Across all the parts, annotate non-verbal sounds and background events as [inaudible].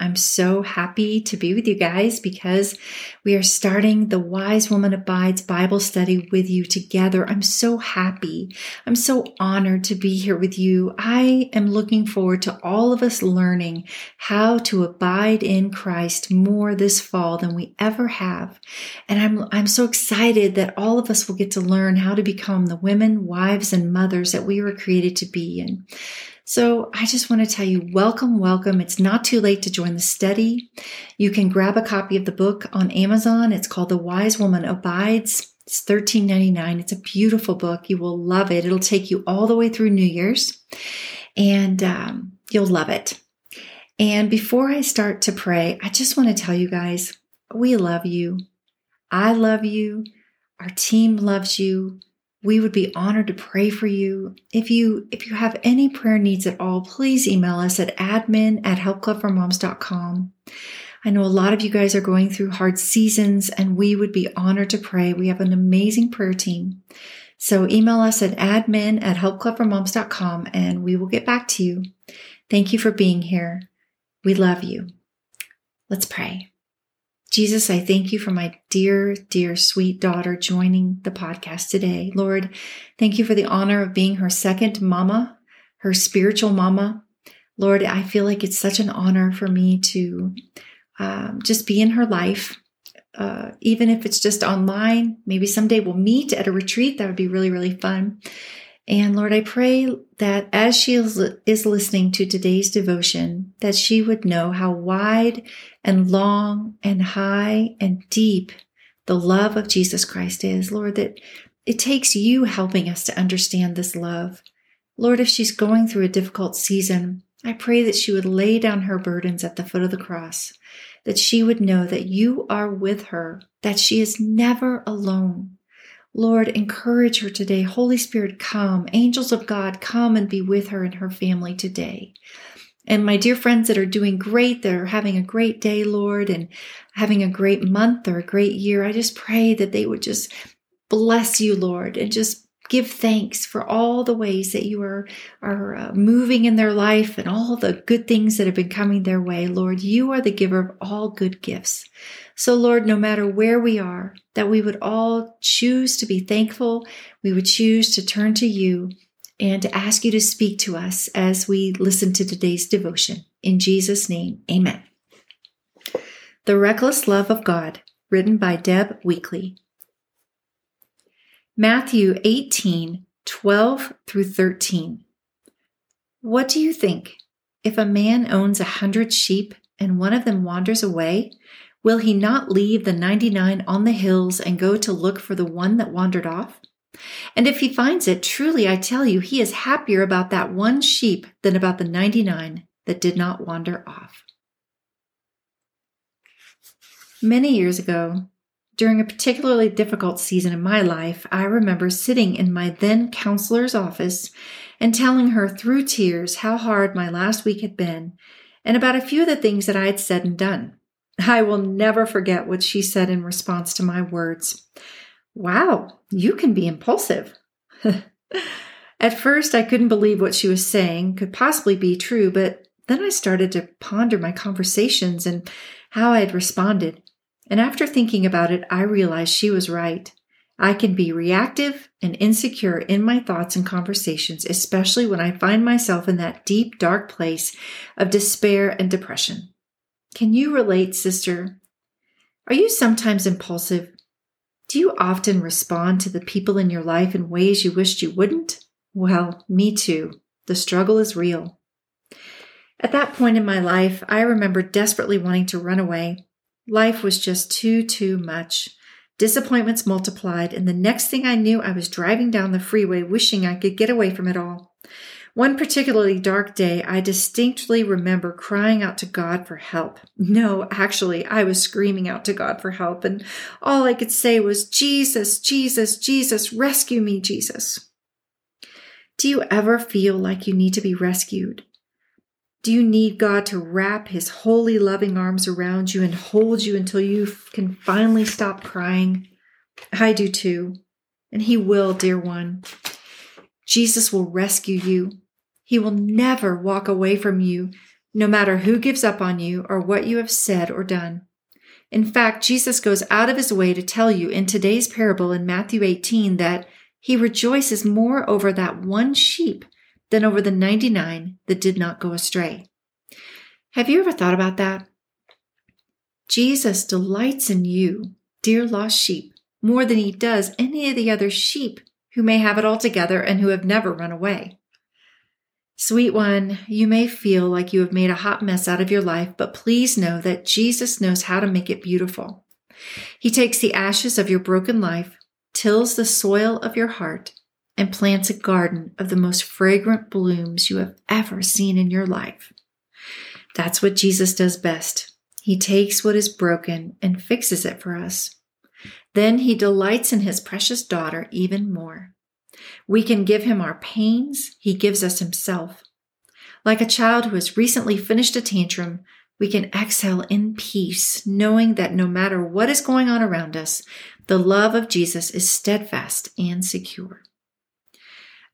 I'm so happy to be with you guys because we are starting the Wise Woman Abides Bible study with you together. I'm so happy. I'm so honored to be here with you. I am looking forward to all of us learning how to abide in Christ more this fall than we ever have. And I'm, I'm so excited that all of us will get to learn how to become the women, wives, and mothers that we were created to be. And so I just want to tell you, welcome, welcome. It's not too late to join the study. You can grab a copy of the book on Amazon. It's called The Wise Woman Abides. It's $13.99. It's a beautiful book. You will love it. It'll take you all the way through New Year's and um, you'll love it. And before I start to pray, I just want to tell you guys, we love you. I love you. Our team loves you we would be honored to pray for you. If you if you have any prayer needs at all, please email us at admin at helpclubformoms.com. I know a lot of you guys are going through hard seasons and we would be honored to pray. We have an amazing prayer team. So email us at admin at helpclubformoms.com and we will get back to you. Thank you for being here. We love you. Let's pray. Jesus, I thank you for my dear, dear, sweet daughter joining the podcast today. Lord, thank you for the honor of being her second mama, her spiritual mama. Lord, I feel like it's such an honor for me to um, just be in her life, uh, even if it's just online. Maybe someday we'll meet at a retreat. That would be really, really fun. And Lord, I pray that as she is listening to today's devotion, that she would know how wide and long and high and deep the love of Jesus Christ is. Lord, that it takes you helping us to understand this love. Lord, if she's going through a difficult season, I pray that she would lay down her burdens at the foot of the cross, that she would know that you are with her, that she is never alone, Lord, encourage her today. Holy Spirit, come. Angels of God, come and be with her and her family today. And my dear friends that are doing great, that are having a great day, Lord, and having a great month or a great year, I just pray that they would just bless you, Lord, and just give thanks for all the ways that you are, are uh, moving in their life and all the good things that have been coming their way. Lord, you are the giver of all good gifts. So, Lord, no matter where we are, that we would all choose to be thankful. We would choose to turn to you and to ask you to speak to us as we listen to today's devotion. In Jesus' name, amen. The Reckless Love of God, written by Deb Weakly. Matthew 18, 12 through 13. What do you think? If a man owns a hundred sheep and one of them wanders away, will he not leave the 99 on the hills and go to look for the one that wandered off? And if he finds it, truly I tell you, he is happier about that one sheep than about the 99 that did not wander off. Many years ago, during a particularly difficult season in my life, I remember sitting in my then counselor's office and telling her through tears how hard my last week had been and about a few of the things that I had said and done. I will never forget what she said in response to my words. Wow, you can be impulsive. [laughs] At first, I couldn't believe what she was saying could possibly be true, but then I started to ponder my conversations and how I had responded. And after thinking about it, I realized she was right. I can be reactive and insecure in my thoughts and conversations, especially when I find myself in that deep, dark place of despair and depression. Can you relate, sister? Are you sometimes impulsive? Do you often respond to the people in your life in ways you wished you wouldn't? Well, me too. The struggle is real. At that point in my life, I remember desperately wanting to run away, Life was just too, too much. Disappointments multiplied, and the next thing I knew, I was driving down the freeway wishing I could get away from it all. One particularly dark day, I distinctly remember crying out to God for help. No, actually, I was screaming out to God for help, and all I could say was, Jesus, Jesus, Jesus, rescue me, Jesus. Do you ever feel like you need to be rescued? Do you need God to wrap his holy, loving arms around you and hold you until you can finally stop crying? I do too. And he will, dear one. Jesus will rescue you. He will never walk away from you, no matter who gives up on you or what you have said or done. In fact, Jesus goes out of his way to tell you in today's parable in Matthew 18 that he rejoices more over that one sheep than over the 99 that did not go astray. Have you ever thought about that? Jesus delights in you, dear lost sheep, more than he does any of the other sheep who may have it all together and who have never run away. Sweet one, you may feel like you have made a hot mess out of your life, but please know that Jesus knows how to make it beautiful. He takes the ashes of your broken life, tills the soil of your heart, and plants a garden of the most fragrant blooms you have ever seen in your life. That's what Jesus does best. He takes what is broken and fixes it for us. Then he delights in his precious daughter even more. We can give him our pains, he gives us himself. Like a child who has recently finished a tantrum, we can exhale in peace, knowing that no matter what is going on around us, the love of Jesus is steadfast and secure.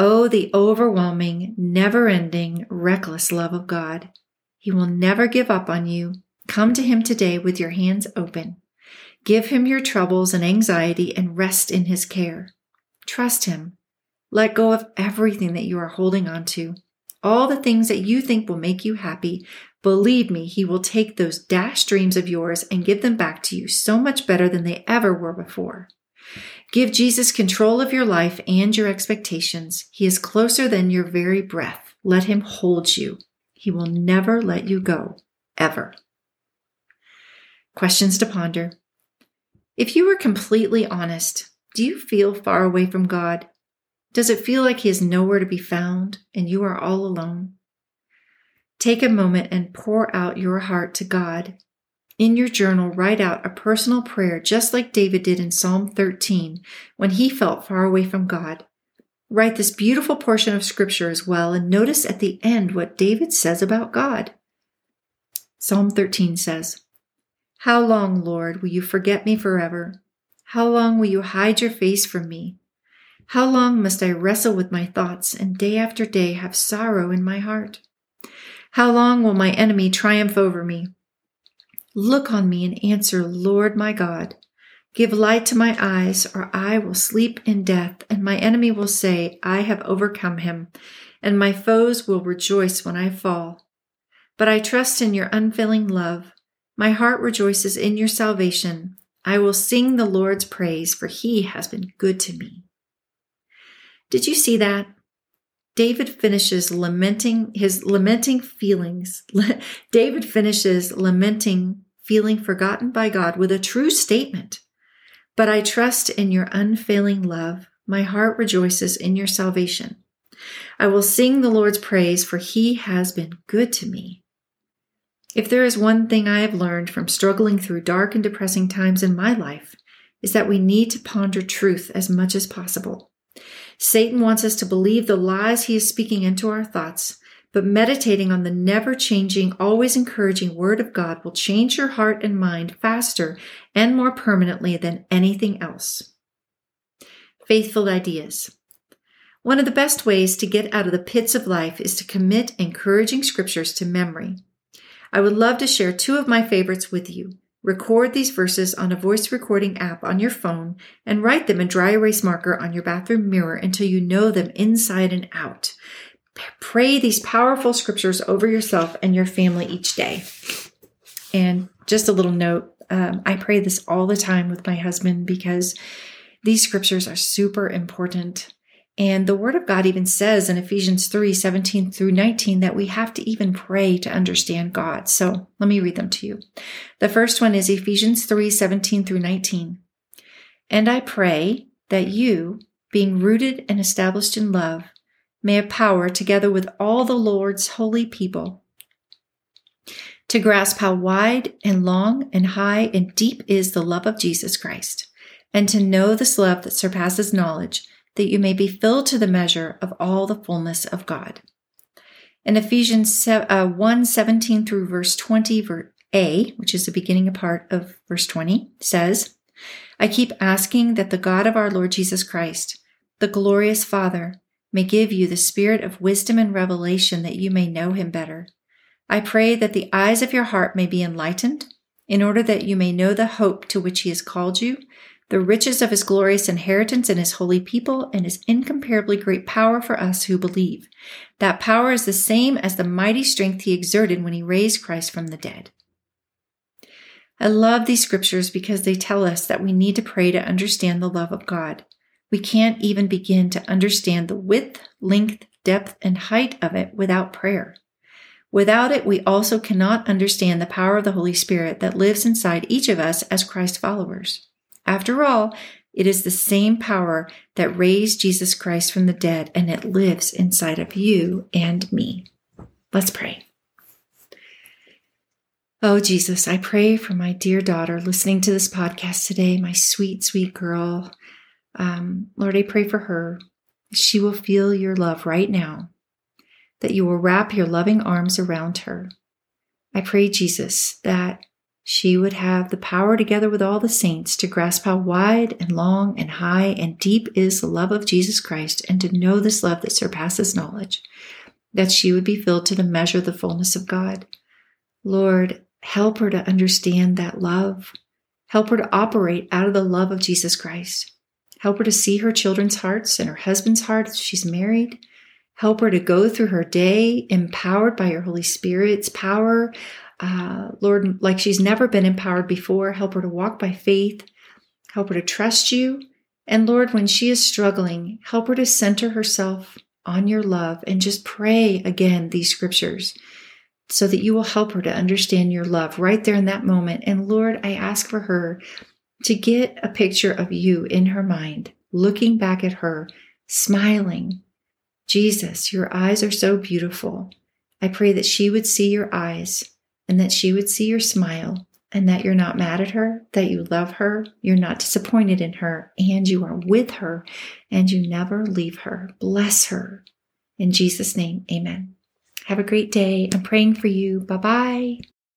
Oh, the overwhelming, never ending, reckless love of God. He will never give up on you. Come to Him today with your hands open. Give Him your troubles and anxiety and rest in His care. Trust Him. Let go of everything that you are holding on to. All the things that you think will make you happy. Believe me, He will take those dashed dreams of yours and give them back to you so much better than they ever were before. Give Jesus control of your life and your expectations. He is closer than your very breath. Let him hold you. He will never let you go, ever. Questions to ponder. If you were completely honest, do you feel far away from God? Does it feel like He is nowhere to be found and you are all alone? Take a moment and pour out your heart to God in your journal, write out a personal prayer just like David did in Psalm 13 when he felt far away from God. Write this beautiful portion of scripture as well and notice at the end what David says about God. Psalm 13 says, How long, Lord, will you forget me forever? How long will you hide your face from me? How long must I wrestle with my thoughts and day after day have sorrow in my heart? How long will my enemy triumph over me? Look on me and answer, Lord my God. Give light to my eyes, or I will sleep in death, and my enemy will say, I have overcome him, and my foes will rejoice when I fall. But I trust in your unfailing love. My heart rejoices in your salvation. I will sing the Lord's praise, for he has been good to me. Did you see that? David finishes lamenting his lamenting feelings. [laughs] David finishes lamenting feeling forgotten by God with a true statement. But I trust in your unfailing love. My heart rejoices in your salvation. I will sing the Lord's praise, for he has been good to me. If there is one thing I have learned from struggling through dark and depressing times in my life, is that we need to ponder truth as much as possible. Satan wants us to believe the lies he is speaking into our thoughts, but meditating on the never changing, always encouraging Word of God will change your heart and mind faster and more permanently than anything else. Faithful ideas. One of the best ways to get out of the pits of life is to commit encouraging scriptures to memory. I would love to share two of my favorites with you. Record these verses on a voice recording app on your phone and write them in dry erase marker on your bathroom mirror until you know them inside and out. Pray these powerful scriptures over yourself and your family each day. And just a little note um, I pray this all the time with my husband because these scriptures are super important. And the word of God even says in Ephesians 3 17 through 19 that we have to even pray to understand God. So let me read them to you. The first one is Ephesians 3 17 through 19. And I pray that you, being rooted and established in love, may have power, together with all the Lord's holy people, to grasp how wide and long and high and deep is the love of Jesus Christ, and to know this love that surpasses knowledge, that you may be filled to the measure of all the fullness of God. In Ephesians uh, 1 17 through verse 20, A, which is the beginning part of verse 20, says, I keep asking that the God of our Lord Jesus Christ, the glorious Father, may give you the spirit of wisdom and revelation that you may know him better. I pray that the eyes of your heart may be enlightened, in order that you may know the hope to which he has called you, the riches of his glorious inheritance in his holy people, and his incomparably great power for us who believe. That power is the same as the mighty strength he exerted when he raised Christ from the dead. I love these scriptures because they tell us that we need to pray to understand the love of God. We can't even begin to understand the width, length, depth, and height of it without prayer. Without it, we also cannot understand the power of the Holy Spirit that lives inside each of us as Christ followers. After all, it is the same power that raised Jesus Christ from the dead, and it lives inside of you and me. Let's pray. Oh, Jesus, I pray for my dear daughter listening to this podcast today, my sweet, sweet girl. Um, Lord, I pray for her. She will feel your love right now, that you will wrap your loving arms around her. I pray, Jesus, that she would have the power together with all the saints to grasp how wide and long and high and deep is the love of Jesus Christ and to know this love that surpasses knowledge, that she would be filled to the measure of the fullness of God. Lord, help her to understand that love. Help her to operate out of the love of Jesus Christ. Help her to see her children's hearts and her husband's heart if she's married. Help her to go through her day empowered by your Holy Spirit's power. Uh, Lord, like she's never been empowered before, help her to walk by faith. Help her to trust you. And Lord, when she is struggling, help her to center herself on your love and just pray again these scriptures so that you will help her to understand your love right there in that moment. And Lord, I ask for her to get a picture of you in her mind, looking back at her, smiling. Jesus, your eyes are so beautiful. I pray that she would see your eyes and that she would see your smile and that you're not mad at her, that you love her, you're not disappointed in her, and you are with her and you never leave her. Bless her. In Jesus' name, amen. Have a great day. I'm praying for you. Bye bye.